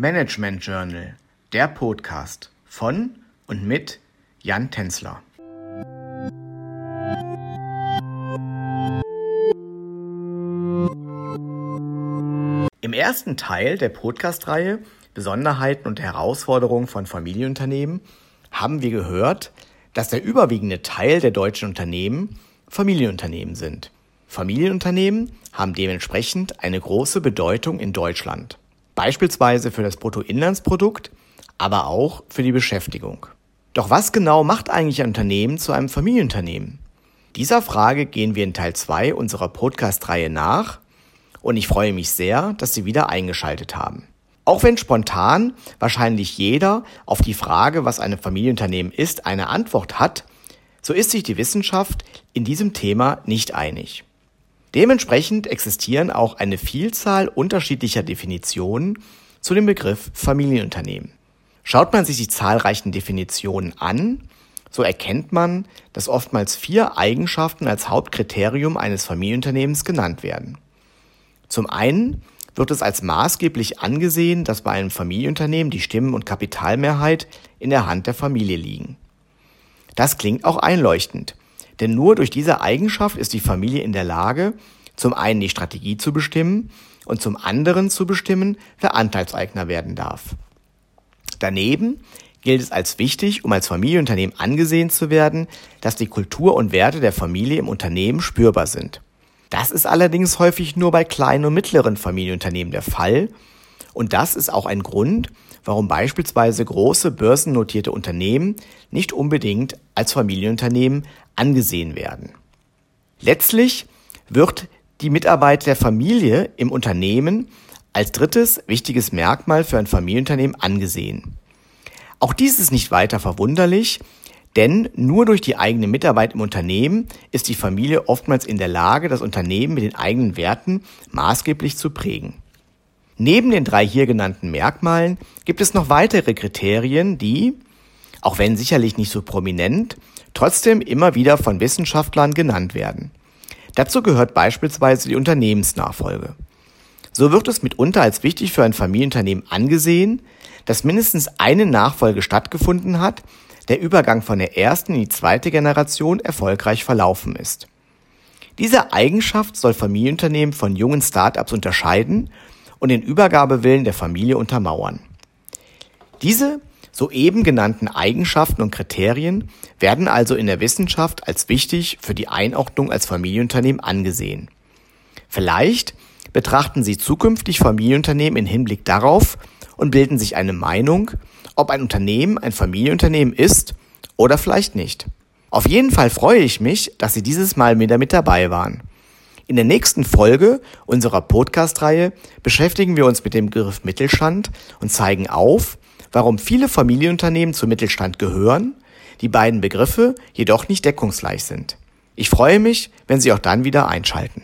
Management Journal, der Podcast von und mit Jan Tenzler. Im ersten Teil der Podcast-Reihe Besonderheiten und Herausforderungen von Familienunternehmen haben wir gehört, dass der überwiegende Teil der deutschen Unternehmen Familienunternehmen sind. Familienunternehmen haben dementsprechend eine große Bedeutung in Deutschland beispielsweise für das Bruttoinlandsprodukt, aber auch für die Beschäftigung. Doch was genau macht eigentlich ein Unternehmen zu einem Familienunternehmen? Dieser Frage gehen wir in Teil 2 unserer Podcast-Reihe nach und ich freue mich sehr, dass Sie wieder eingeschaltet haben. Auch wenn spontan wahrscheinlich jeder auf die Frage, was ein Familienunternehmen ist, eine Antwort hat, so ist sich die Wissenschaft in diesem Thema nicht einig. Dementsprechend existieren auch eine Vielzahl unterschiedlicher Definitionen zu dem Begriff Familienunternehmen. Schaut man sich die zahlreichen Definitionen an, so erkennt man, dass oftmals vier Eigenschaften als Hauptkriterium eines Familienunternehmens genannt werden. Zum einen wird es als maßgeblich angesehen, dass bei einem Familienunternehmen die Stimmen- und Kapitalmehrheit in der Hand der Familie liegen. Das klingt auch einleuchtend, denn nur durch diese Eigenschaft ist die Familie in der Lage, zum einen die Strategie zu bestimmen und zum anderen zu bestimmen, wer Anteilseigner werden darf. Daneben gilt es als wichtig, um als Familienunternehmen angesehen zu werden, dass die Kultur und Werte der Familie im Unternehmen spürbar sind. Das ist allerdings häufig nur bei kleinen und mittleren Familienunternehmen der Fall und das ist auch ein Grund, warum beispielsweise große börsennotierte Unternehmen nicht unbedingt als Familienunternehmen angesehen werden. Letztlich wird die Mitarbeit der Familie im Unternehmen als drittes wichtiges Merkmal für ein Familienunternehmen angesehen. Auch dies ist nicht weiter verwunderlich, denn nur durch die eigene Mitarbeit im Unternehmen ist die Familie oftmals in der Lage, das Unternehmen mit den eigenen Werten maßgeblich zu prägen. Neben den drei hier genannten Merkmalen gibt es noch weitere Kriterien, die, auch wenn sicherlich nicht so prominent, trotzdem immer wieder von Wissenschaftlern genannt werden. Dazu gehört beispielsweise die Unternehmensnachfolge. So wird es mitunter als wichtig für ein Familienunternehmen angesehen, dass mindestens eine Nachfolge stattgefunden hat, der Übergang von der ersten in die zweite Generation erfolgreich verlaufen ist. Diese Eigenschaft soll Familienunternehmen von jungen Start-ups unterscheiden und den Übergabewillen der Familie untermauern. Diese soeben genannten Eigenschaften und Kriterien werden also in der Wissenschaft als wichtig für die Einordnung als Familienunternehmen angesehen. Vielleicht betrachten Sie zukünftig Familienunternehmen in Hinblick darauf und bilden sich eine Meinung, ob ein Unternehmen ein Familienunternehmen ist oder vielleicht nicht. Auf jeden Fall freue ich mich, dass Sie dieses Mal wieder mit dabei waren. In der nächsten Folge unserer Podcast-Reihe beschäftigen wir uns mit dem Begriff Mittelstand und zeigen auf, warum viele Familienunternehmen zum Mittelstand gehören, die beiden Begriffe jedoch nicht deckungsgleich sind. Ich freue mich, wenn Sie auch dann wieder einschalten.